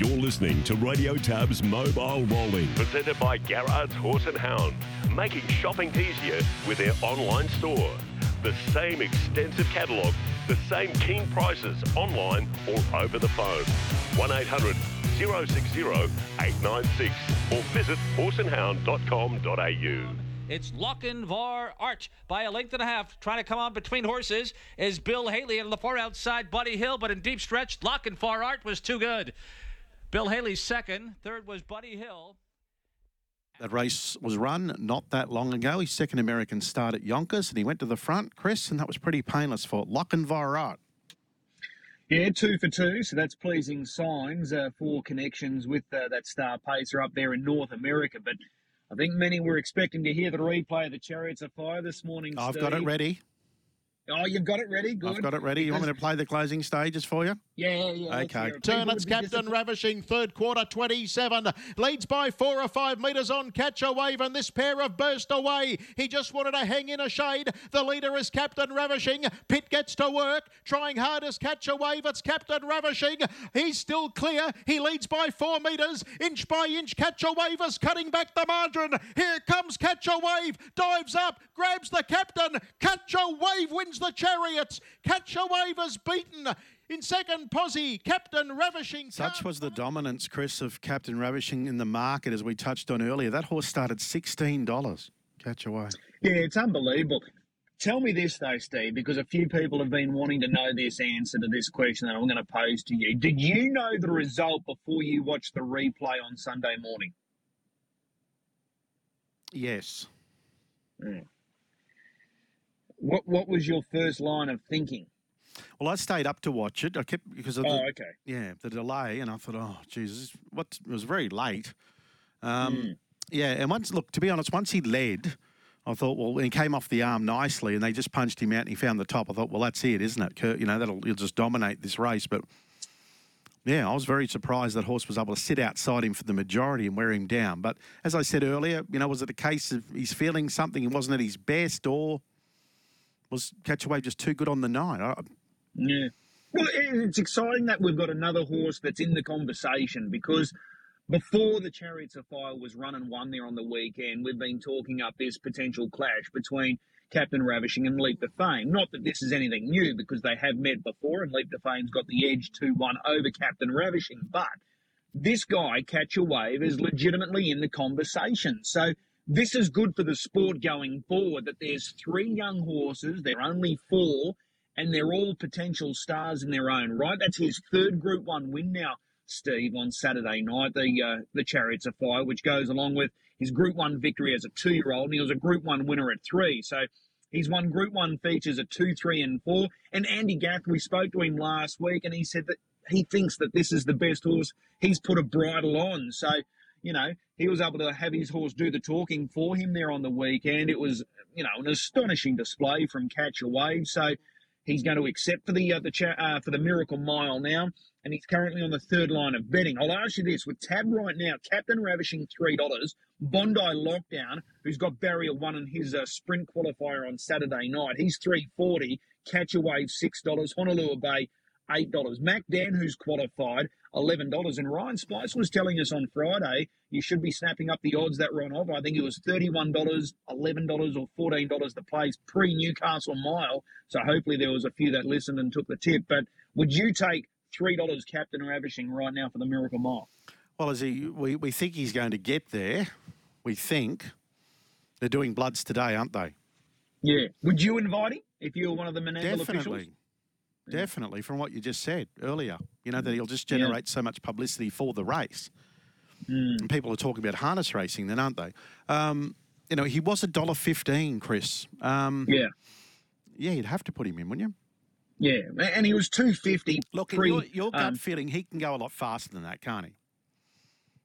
You're listening to Radio Tab's Mobile Rolling, presented by Garrard's Horse and Hound, making shopping easier with their online store. The same extensive catalogue, the same keen prices online or over the phone. 1 800 060 896 or visit horseandhound.com.au. It's Lochinvar Art by a length and a half. Trying to come on between horses is Bill Haley and the far outside Buddy Hill, but in deep stretch, Lock and Lochinvar Art was too good. Bill Haley's second. Third was Buddy Hill. That race was run not that long ago. His second American start at Yonkers, and he went to the front, Chris, and that was pretty painless for Lochinvar Art. Yeah, two for two, so that's pleasing signs uh, for connections with uh, that star pacer up there in North America. But I think many were expecting to hear the replay of the Chariots of Fire this morning. I've Steve. got it ready. Oh, you've got it ready. Good. I've got it ready. You want me to play the closing stages for you? Yeah, yeah. let's Okay. hear. Turn, it's Captain disappointed. Ravishing, third quarter 27. Leads by four or five metres on Catch a Wave, and this pair have burst away. He just wanted to hang in a shade. The leader is Captain Ravishing. Pitt gets to work, trying hard as Catch a Wave. It's Captain Ravishing. He's still clear. He leads by four metres. Inch by inch, Catch a Wave is cutting back the margin. Here comes Catch a Wave. Dives up, grabs the captain. Catch a Wave wins the Chariots. Catch a Wave is beaten. In second, Posse, Captain Ravishing. Such was the dominance, Chris, of Captain Ravishing in the market, as we touched on earlier. That horse started $16. Catch away. Yeah, it's unbelievable. Tell me this though, Steve, because a few people have been wanting to know this answer to this question that I'm going to pose to you. Did you know the result before you watched the replay on Sunday morning? Yes. Mm. What What was your first line of thinking? Well, I stayed up to watch it. I kept because of the, Oh, okay. yeah the delay, and I thought, oh Jesus, what it was very late. Um, Hmm. Yeah, and once look to be honest, once he led, I thought, well, he came off the arm nicely, and they just punched him out, and he found the top. I thought, well, that's it, isn't it? Kurt? You know, that'll he'll just dominate this race, but. Yeah, I was very surprised that horse was able to sit outside him for the majority and wear him down. But as I said earlier, you know, was it a case of he's feeling something? He wasn't at his best, or was Catch a Wave just too good on the night? I, Yeah. Well, it's exciting that we've got another horse that's in the conversation because before the Chariots of Fire was run and won there on the weekend, we've been talking up this potential clash between Captain Ravishing and Leap to Fame. Not that this is anything new because they have met before and Leap to Fame's got the edge 2 1 over Captain Ravishing. But this guy, Catch a Wave, is legitimately in the conversation. So this is good for the sport going forward that there's three young horses, they're only four, and they're all potential stars in their own right. That's his third Group One win now, Steve, on Saturday night. The uh, the Chariots of Fire, which goes along with his Group One victory as a two year old, and he was a Group One winner at three. So he's won Group One features at two, three, and four. And Andy Gath, we spoke to him last week, and he said that he thinks that this is the best horse he's put a bridle on. So you know, he was able to have his horse do the talking for him there on the weekend. It was, you know, an astonishing display from Catch a Wave. So he's going to accept for the uh, the cha- uh, for the Miracle Mile now, and he's currently on the third line of betting. I'll ask you this: with tab right now, Captain Ravishing three dollars, Bondi Lockdown, who's got barrier one in his uh, sprint qualifier on Saturday night, he's three forty. Catch a Wave six dollars, Honolulu Bay eight dollars. Mac Dan, who's qualified, eleven dollars. And Ryan Splice was telling us on Friday you should be snapping up the odds that run off. I think it was thirty-one dollars, eleven dollars, or fourteen dollars to place pre Newcastle mile. So hopefully there was a few that listened and took the tip. But would you take three dollars Captain Ravishing right now for the Miracle Mile? Well, as he, we, we think he's going to get there. We think they're doing bloods today, aren't they? Yeah. Would you invite him if you were one of the Menangle officials? Definitely. From what you just said earlier, you know, that he'll just generate so much publicity for the race. And people are talking about harness racing, then, aren't they? Um, you know, he was a dollar fifteen, Chris. Um, Yeah. yeah, you'd have to put him in, wouldn't you? Yeah. And he was two fifty. Look, in pre, your, your gut um, feeling, he can go a lot faster than that, can't he?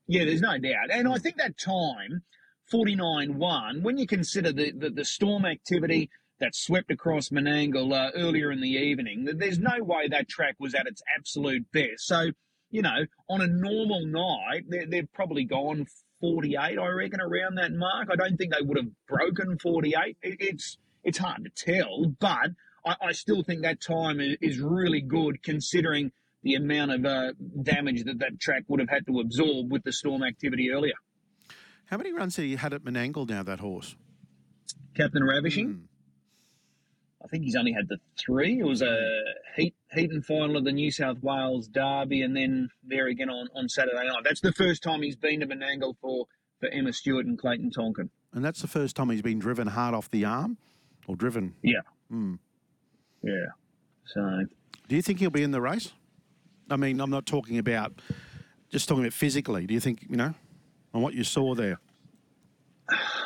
Yeah, there's no doubt. And I think that time, 49 1, when you consider the, the, the storm activity that swept across Menangle uh, earlier in the evening, there's no way that track was at its absolute best. So, you know, on a normal night, they're, they've probably gone 48, I reckon, around that mark. I don't think they would have broken 48. It, it's, it's hard to tell, but I, I still think that time is, is really good considering the amount of uh, damage that that track would have had to absorb with the storm activity earlier. How many runs have he had at Menangle now, that horse? Captain Ravishing. Mm. I think he's only had the three. It was a heat heat and final of the New South Wales Derby, and then there again on, on Saturday night. That's the first time he's been to Menangle for for Emma Stewart and Clayton Tonkin. And that's the first time he's been driven hard off the arm, or driven. Yeah. Mm. Yeah. So. Do you think he'll be in the race? I mean, I'm not talking about just talking about physically. Do you think you know, on what you saw there?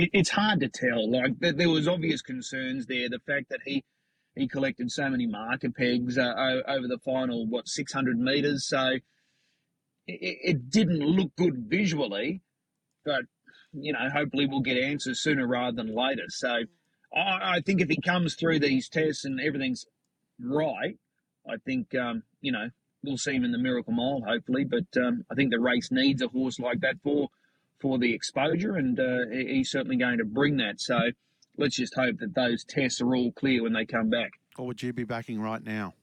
It, it's hard to tell. Like there, there, was obvious concerns there. The fact that he he collected so many marker pegs uh, over the final what 600 meters, so it, it didn't look good visually. But you know, hopefully we'll get answers sooner rather than later. So I, I think if he comes through these tests and everything's right, I think um, you know we'll see him in the Miracle Mile hopefully. But um, I think the race needs a horse like that for for the exposure, and uh, he's certainly going to bring that. So let's just hope that those tests are all clear when they come back. What would you be backing right now?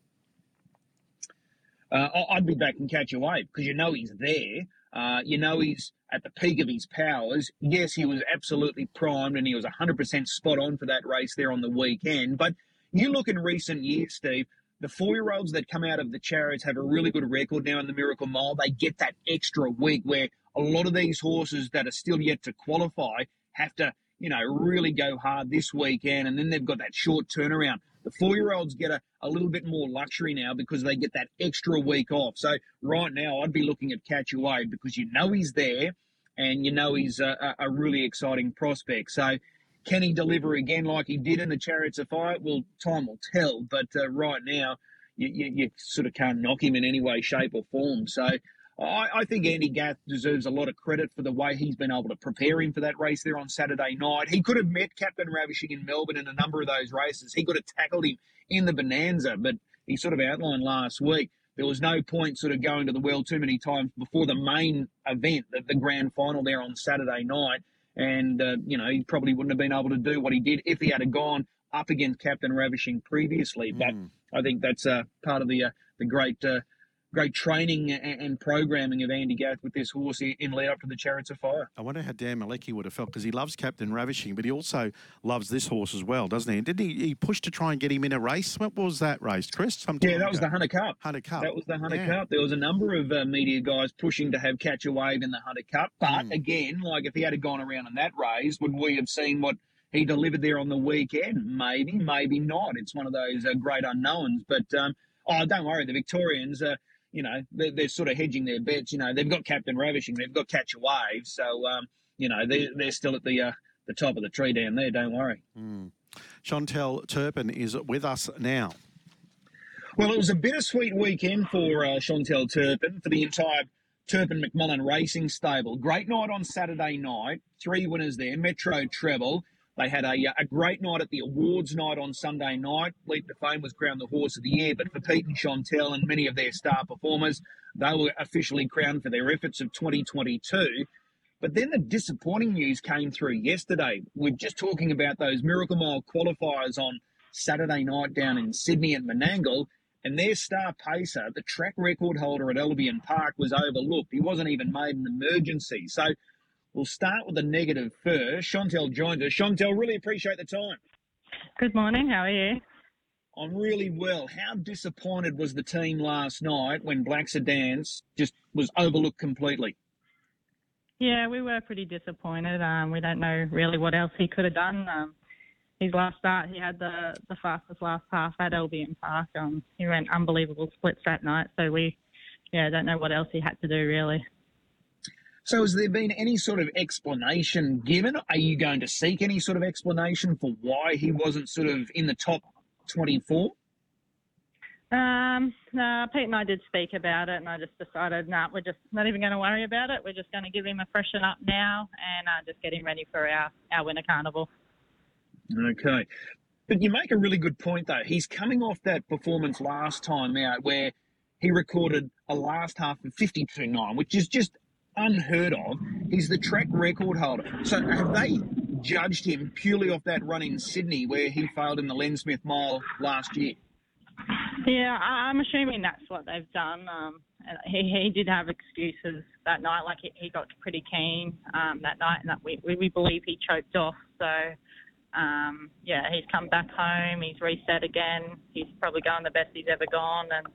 Uh, I'd be backing Catch a Wave because you know he's there. Uh, you know he's at the peak of his powers. Yes, he was absolutely primed and he was 100% spot on for that race there on the weekend. But you look in recent years, Steve, the four year olds that come out of the chariots have a really good record now in the Miracle Mile. They get that extra week where a lot of these horses that are still yet to qualify have to, you know, really go hard this weekend, and then they've got that short turnaround. The four year olds get a, a little bit more luxury now because they get that extra week off. So, right now, I'd be looking at Catch a Wave because you know he's there and you know he's a, a really exciting prospect. So, can he deliver again like he did in the Chariots of Fire? Well, time will tell. But uh, right now, you, you, you, sort of can't knock him in any way, shape, or form. So I, I, think Andy Gath deserves a lot of credit for the way he's been able to prepare him for that race there on Saturday night. He could have met Captain Ravishing in Melbourne in a number of those races. He could have tackled him in the Bonanza, but he sort of outlined last week there was no point sort of going to the well too many times before the main event, the, the grand final there on Saturday night. And, uh, you know, he probably wouldn't have been able to do what he did if he had gone up against Captain Ravishing previously. But mm. I think that's uh, part of the uh, the great uh, great training and, programming of Andy Gath with this horse in lead up to the Chariots of Fire. I wonder how Dan Mielicki would have felt because he loves Captain Ravishing, but he also loves this horse as well, doesn't he? And didn't he, he push to try and get him in a race? What was that race, Chris? Yeah, that ago. was the Hunter Cup. Hunter Cup. That was the Hunter yeah. Cup. There was a number of uh, media guys pushing to have catch a wave in the Hunter Cup. But mm. again, like if he had gone around in that race, would we have seen what he delivered there on the weekend? Maybe, maybe not. It's one of those uh, great unknowns. But um, oh, don't worry, the Victorians. Uh, you know, they're, they're, sort of hedging their bets. You know, they've got Captain Ravishing, they've got Catch a Wave, so um, you know they're they're still at the uh, the top of the tree down there. Don't worry. Mm. Chantal Turpin is with us now. Well, it was a bittersweet weekend for uh, Chantal Turpin for the entire Turpin McMullen Racing Stable. Great night on Saturday night. Three winners there. Metro Treble. They had a, uh, a great night at the awards night on Sunday night. Leap to Fame was crowned the Horse of the Year, but for Pete and Chantal and many of their star performers, they were officially crowned for their efforts of 2022. But then the disappointing news came through yesterday. We're just talking about those Miracle Mile qualifiers on Saturday night down in Sydney at Menangle, and their star pacer, the track record holder at Albion Park, was overlooked. He wasn't even made an emergency. So We'll start with the negative first. Chantal joins us. Chantal, really appreciate the time. Good morning. How are you? I'm really well. How disappointed was the team last night when Black Sedans just was overlooked completely? Yeah, we were pretty disappointed. Um, we don't know really what else he could have done. Um, his last start, he had the, the fastest last half at Albion Park. Um, he went unbelievable splits that night. So we, yeah, don't know what else he had to do really. So, has there been any sort of explanation given? Are you going to seek any sort of explanation for why he wasn't sort of in the top 24? Um, no, Pete and I did speak about it, and I just decided, nah, we're just not even going to worry about it. We're just going to give him a freshen up now and uh, just get him ready for our, our winter carnival. Okay. But you make a really good point, though. He's coming off that performance last time out where he recorded a last half of 52 9, which is just unheard of. He's the track record holder. So have they judged him purely off that run in Sydney where he failed in the Len Smith Mile last year? Yeah, I'm assuming that's what they've done. Um, he, he did have excuses that night, like he, he got pretty keen um, that night, and that we, we, believe he choked off. So, um, yeah, he's come back home, he's reset again. He's probably going the best he's ever gone, and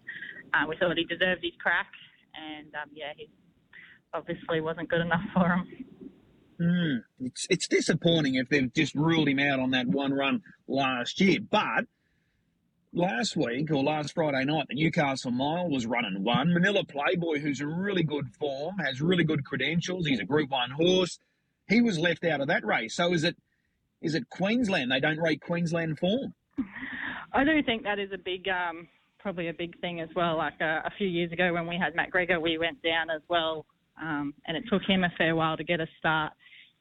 uh, we thought he deserved his crack. And um, yeah, he obviously wasn't good enough for him. Hmm. It's it's disappointing if they've just ruled him out on that one run last year. But last week or last Friday night, the Newcastle Mile was running one. Manila Playboy, who's in really good form, has really good credentials. He's a Group One horse. He was left out of that race. So is it is it Queensland? They don't rate Queensland form. I do think that is a big, um, probably a big thing as well. Like uh, a few years ago when we had Matt Gregor, we went down as well, um, and it took him a fair while to get a start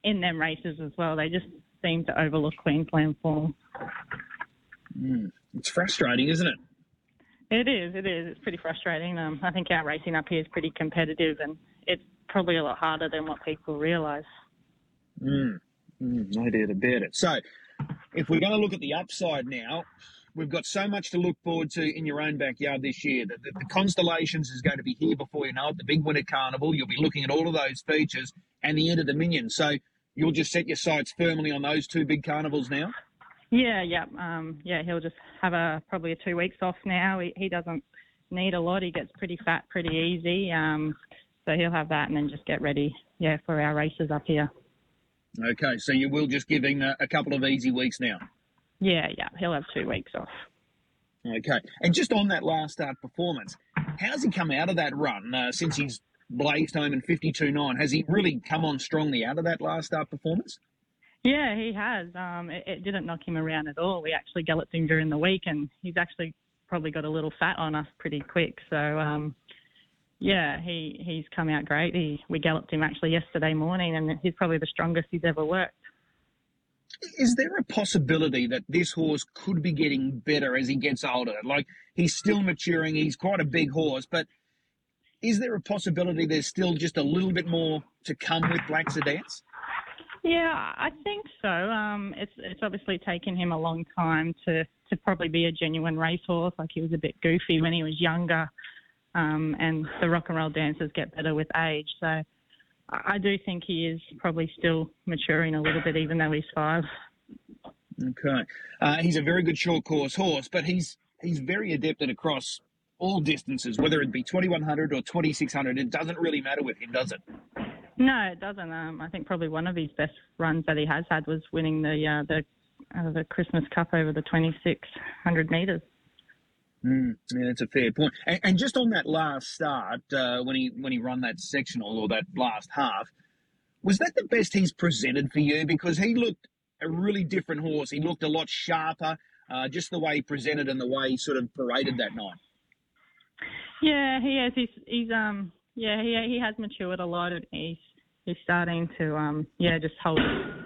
in them races as well. They just seem to overlook Queensland form. It's frustrating, isn't it? It is, it is. It's pretty frustrating. Um, I think our racing up here is pretty competitive, and it's probably a lot harder than what people realise. Mm, no doubt about it. So, if we're going to look at the upside now, we've got so much to look forward to in your own backyard this year. The, the, the Constellations is going to be here before you know it. The big winter carnival. You'll be looking at all of those features and the end of the Dominion. So you'll just set your sights firmly on those two big carnivals now. Yeah, yeah, um, yeah. He'll just have a probably a two weeks off now. He, he doesn't need a lot. He gets pretty fat pretty easy. Um, so he'll have that and then just get ready, yeah, for our races up here. Okay, so you will just give him a, a couple of easy weeks now. Yeah, yeah. He'll have two weeks off. Okay, and just on that last start performance, how's he come out of that run uh, since he's blazed home in 52-9? Has he really come on strongly out of that last start performance? Yeah, he has. Um, it, it didn't knock him around at all. We actually galloped him during the week, and he's actually probably got a little fat on us pretty quick. So, um, yeah, he he's come out great. He, we galloped him actually yesterday morning, and he's probably the strongest he's ever worked. Is there a possibility that this horse could be getting better as he gets older? Like he's still maturing, he's quite a big horse, but is there a possibility there's still just a little bit more to come with Black Sedance? Yeah, I think so. Um, it's it's obviously taken him a long time to to probably be a genuine racehorse. Like he was a bit goofy when he was younger, um, and the rock and roll dancers get better with age. So I do think he is probably still maturing a little bit, even though he's five. Okay, uh, he's a very good short course horse, but he's he's very adept at across all distances, whether it be 2100 or 2600. It doesn't really matter with him, does it? No, it doesn't. Um, I think probably one of his best runs that he has had was winning the uh, the uh, the Christmas Cup over the 2600 metres. Mm, yeah, that's a fair point. And, and just on that last start, uh, when he when he run that sectional or that last half, was that the best he's presented for you? Because he looked a really different horse. He looked a lot sharper, uh, just the way he presented and the way he sort of paraded that night. Yeah, he has. He's, he's um yeah he he has matured a lot and he's he's starting to um yeah just hold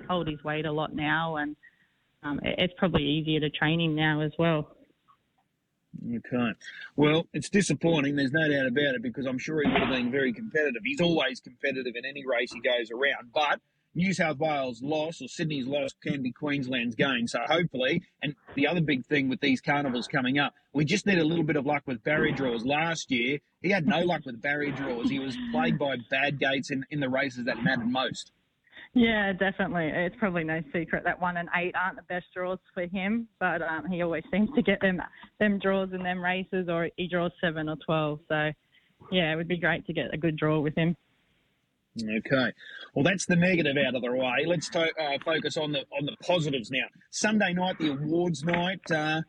hold his weight a lot now and um it, it's probably easier to train him now as well. Okay. Well, it's disappointing. There's no doubt about it because I'm sure he would have been very competitive. He's always competitive in any race he goes around. But New South Wales' loss or Sydney's loss can be Queensland's gain. So hopefully, and the other big thing with these carnivals coming up, we just need a little bit of luck with barrier draws. Last year, he had no luck with barrier draws. He was plagued by bad gates in, in the races that mattered most. Yeah, definitely. It's probably no secret that one and eight aren't the best draws for him, but um, he always seems to get them them draws in them races, or he draws seven or twelve. So, yeah, it would be great to get a good draw with him. Okay, well that's the negative out of the way. Let's to, uh, focus on the on the positives now. Sunday night, the awards night. Uh,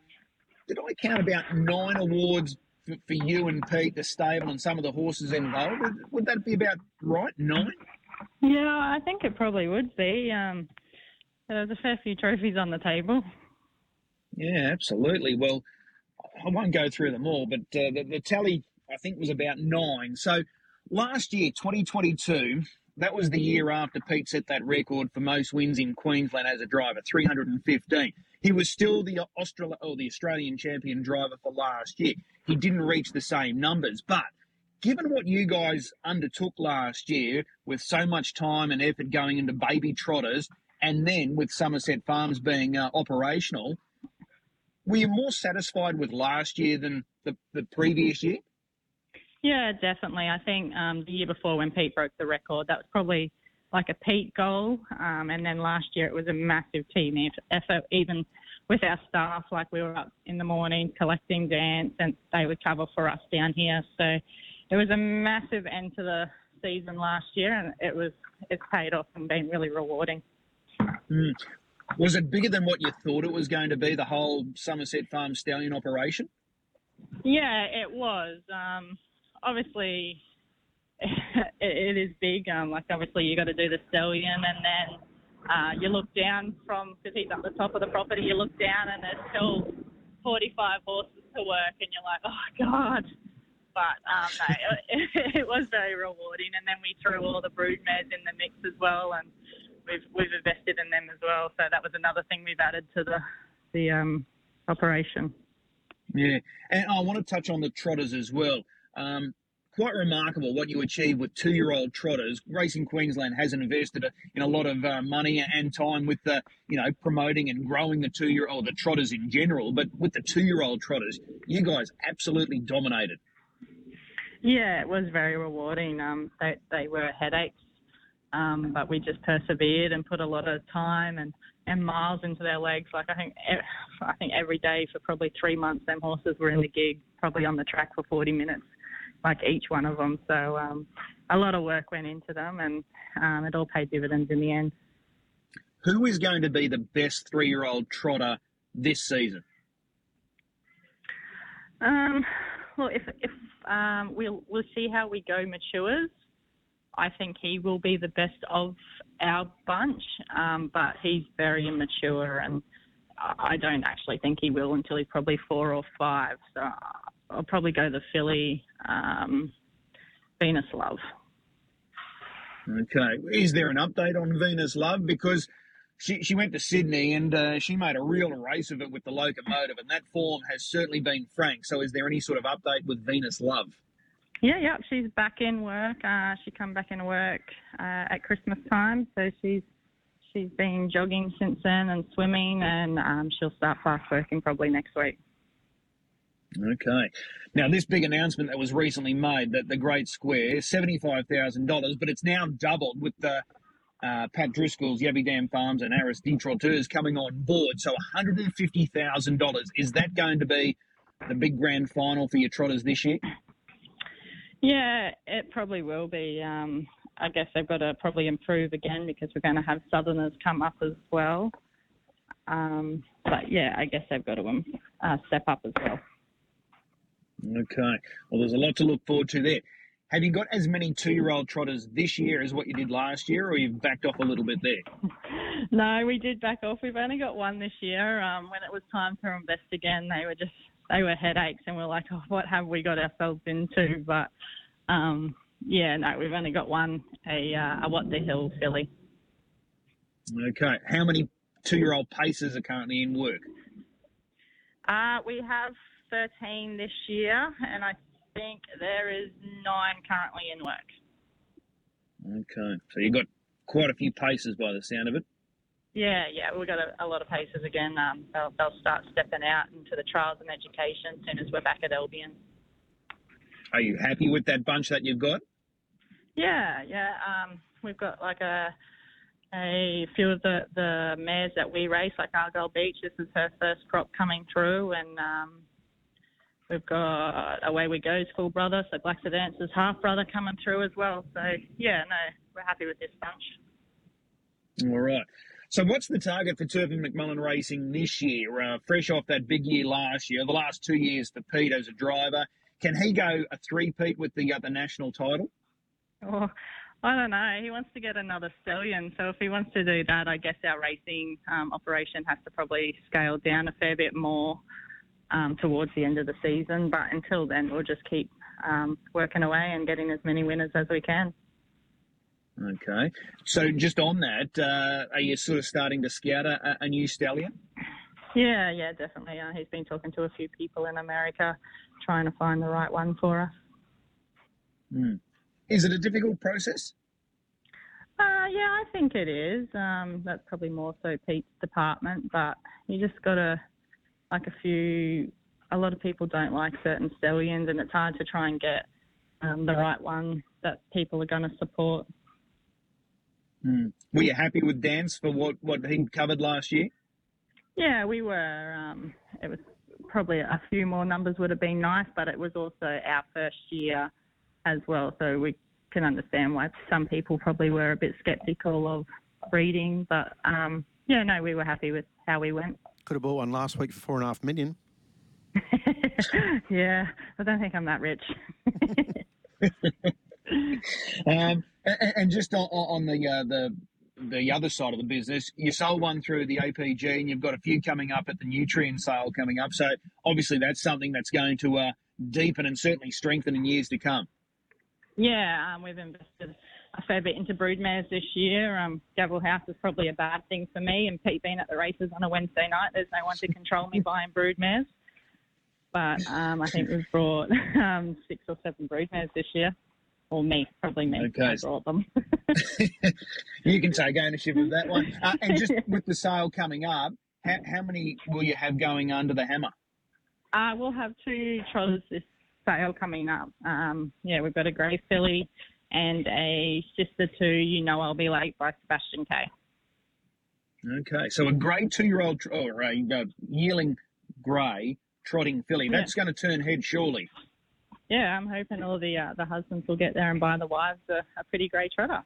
did I count about nine awards for, for you and Pete, the stable, and some of the horses involved? Would, would that be about right? Nine. Yeah, I think it probably would be. Um, there's a fair few trophies on the table. Yeah, absolutely. Well, I won't go through them all, but uh, the, the tally I think was about nine. So last year, 2022, that was the year after Pete set that record for most wins in Queensland as a driver, 315. He was still the Austral- or the Australian champion driver for last year. He didn't reach the same numbers, but given what you guys undertook last year with so much time and effort going into baby trotters and then with Somerset Farms being uh, operational, were you more satisfied with last year than the, the previous year? Yeah, definitely. I think um, the year before when Pete broke the record, that was probably like a Pete goal. Um, and then last year it was a massive team effort, even with our staff. Like we were up in the morning collecting dance and they would cover for us down here. So it was a massive end to the season last year and it was, it's paid off and been really rewarding. Mm. Was it bigger than what you thought it was going to be, the whole Somerset Farm Stallion operation? Yeah, it was. Um, obviously, it is big. Um, like obviously you got to do the stallion, and then uh, you look down from because he's at the top of the property. You look down, and there's still 45 horses to work, and you're like, oh god. But um, it, it was very rewarding, and then we threw all the brood mares in the mix as well, and we've we've invested in them as well. So that was another thing we've added to the the um, operation. Yeah, and I want to touch on the trotters as well. Um, quite remarkable what you achieve with two-year-old trotters. Racing Queensland has invested in a lot of uh, money and time with the, you know, promoting and growing the two-year-old, the trotters in general. But with the two-year-old trotters, you guys absolutely dominated. Yeah, it was very rewarding. Um, they they were headaches, um, but we just persevered and put a lot of time and, and miles into their legs. Like I think I think every day for probably three months, them horses were in the gig, probably on the track for 40 minutes like each one of them. So um, a lot of work went into them, and um, it all paid dividends in the end. Who is going to be the best three-year-old trotter this season? Um, if if um, we'll we'll see how we go matures. I think he will be the best of our bunch, um, but he's very immature, and I don't actually think he will until he's probably four or five. So I'll probably go the filly um, Venus Love. Okay. Is there an update on Venus Love? Because she, she went to Sydney and uh, she made a real race of it with the locomotive, and that form has certainly been frank. So, is there any sort of update with Venus Love? Yeah, yeah, she's back in work. Uh, she come back in work uh, at Christmas time, so she's she's been jogging since then and swimming, and um, she'll start fast working probably next week. Okay. Now, this big announcement that was recently made that the Great Square, $75,000, but it's now doubled with the uh, Pat Driscoll's Yabby Dam Farms and Aris Detroiteurs coming on board. So $150,000. Is that going to be the big grand final for your trotters this year? Yeah, it probably will be. Um, I guess they've got to probably improve again because we're going to have Southerners come up as well. Um, but yeah, I guess they've got to um, uh, step up as well. Okay. Well, there's a lot to look forward to there. Have you got as many two-year-old trotters this year as what you did last year, or you've backed off a little bit there? no, we did back off. We've only got one this year. Um, when it was time to invest again, they were just they were headaches, and we're like, oh, what have we got ourselves into? But um, yeah, no, we've only got one, a uh, a what the hill filly. Okay. How many two-year-old paces are currently in work? Uh, we have 13 this year, and I think there is nine currently in work. Okay, so you've got quite a few paces by the sound of it. Yeah, yeah, we've got a, a lot of paces again. Um, they'll, they'll start stepping out into the trials and education as soon as we're back at Albion. Are you happy with that bunch that you've got? Yeah, yeah. Um, we've got like a a few of the, the mares that we race, like Argyle Beach. This is her first crop coming through, and um, We've got Away We Go's full brother, so Black Sedance's half brother coming through as well. So yeah, no, we're happy with this bunch. All right. So what's the target for Turpin McMullen Racing this year? Uh, fresh off that big year last year, the last two years for Pete as a driver, can he go a three-peat with the uh, the national title? Oh, I don't know. He wants to get another stallion. So if he wants to do that, I guess our racing um, operation has to probably scale down a fair bit more um, towards the end of the season. But until then, we'll just keep um, working away and getting as many winners as we can. Okay. So just on that, uh, are you sort of starting to scout a, a new stallion? Yeah, yeah, definitely. Uh, he's been talking to a few people in America, trying to find the right one for us. Hmm. Is it a difficult process? Uh, yeah, I think it is. Um, that's probably more so Pete's department, but you just got to like a few. A lot of people don't like certain stallions, and it's hard to try and get um, the right one that people are going to support. Mm. Were you happy with Dance for what, what he covered last year? Yeah, we were. Um, it was probably a few more numbers would have been nice, but it was also our first year as well, so we can understand why some people probably were a bit sceptical of breeding. But um, yeah, no, we were happy with how we went. Could have bought one last week for four and a half million. yeah, I don't think I'm that rich. um, and, and, just on, on the uh, the the other side of the business, you sold one through the APG, and you've got a few coming up at the Nutrien sale coming up. So obviously, that's something that's going to uh, deepen and certainly strengthen in years to come. Yeah, um, we've invested a fair bit into broodmares this year. Um, Gavelhouse is probably a bad thing for me, and Pete being at the races on a Wednesday night, there's no one to control me buying broodmares. But um, I think we've brought um, six or seven broodmares this year. Or me, probably me. Okay. Brought them. you can take ownership of that one. Uh, and just with the sale coming up, how, how, many will you have going under the hammer? Uh, we'll have two trotters this sale coming up. Um, yeah, we've got a grey filly and a sister to You Know I'll Be Late by Sebastian K. Okay, so a grey two-year-old or a uh, yearling grey trotting filly. That's yeah. going to turn head surely. Yeah, I'm hoping all the uh, the husbands will get there and buy the wives a, a pretty grey trotter.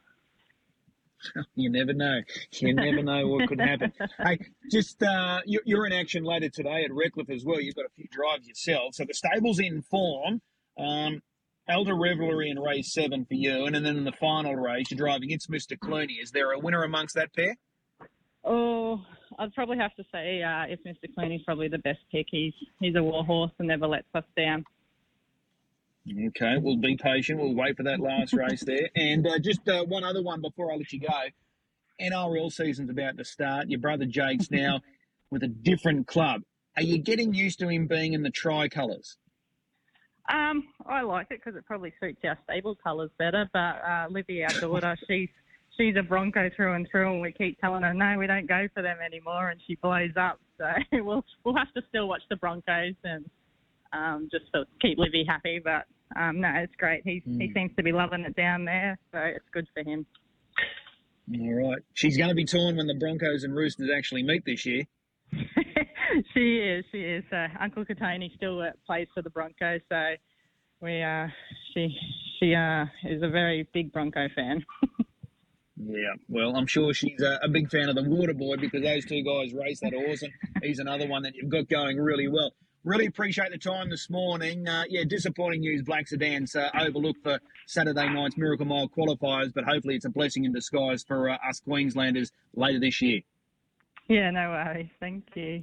You never know. You never know what could happen. hey, just uh, you're in action later today at Redcliffe as well. You've got a few drives yourself. So the stable's in form. Um, Elder Revelry in race seven for you, and then in the final race, you're driving It's Mr. Clooney. Is there a winner amongst that pair? Oh, I'd probably have to say uh, if Mr. Clooney's probably the best pick. He's he's a war horse and never lets us down. Okay, we'll be patient. We'll wait for that last race there. And uh, just uh, one other one before I let you go. NRL season's about to start. Your brother Jake's now with a different club. Are you getting used to him being in the tricolours? Um, I like it because it probably suits our stable colours better. But uh, Livy, our daughter, she's she's a Bronco through and through, and we keep telling her no, we don't go for them anymore, and she blows up. So we'll we'll have to still watch the Broncos and um, just to keep Livy happy. But um, no, it's great. He mm. he seems to be loving it down there, so it's good for him. All right, she's going to be torn when the Broncos and Roosters actually meet this year. she is, she is. Uh, Uncle Kotoni still uh, plays for the Broncos, so we uh, she she uh, is a very big Bronco fan. Yeah, well, I'm sure she's a, a, big fan of the Water Boy because those two guys race that horse, and he's another one that you've got going really well. Really appreciate the time this morning. Uh, yeah, disappointing news, Black Sedan's uh, overlooked for Saturday night's Miracle Mile qualifiers, but hopefully it's a blessing in disguise for uh, us Queenslanders later this year. Yeah, no worries. Thank you.